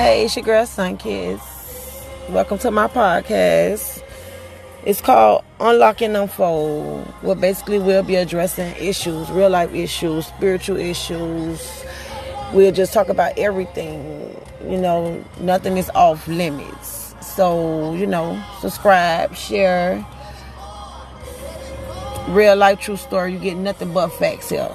Hey, it's your girl Sunkiss. Welcome to my podcast. It's called Unlocking Unfold. Well, basically, we'll be addressing issues, real life issues, spiritual issues. We'll just talk about everything. You know, nothing is off limits. So, you know, subscribe, share. Real life, true story. You get nothing but facts here.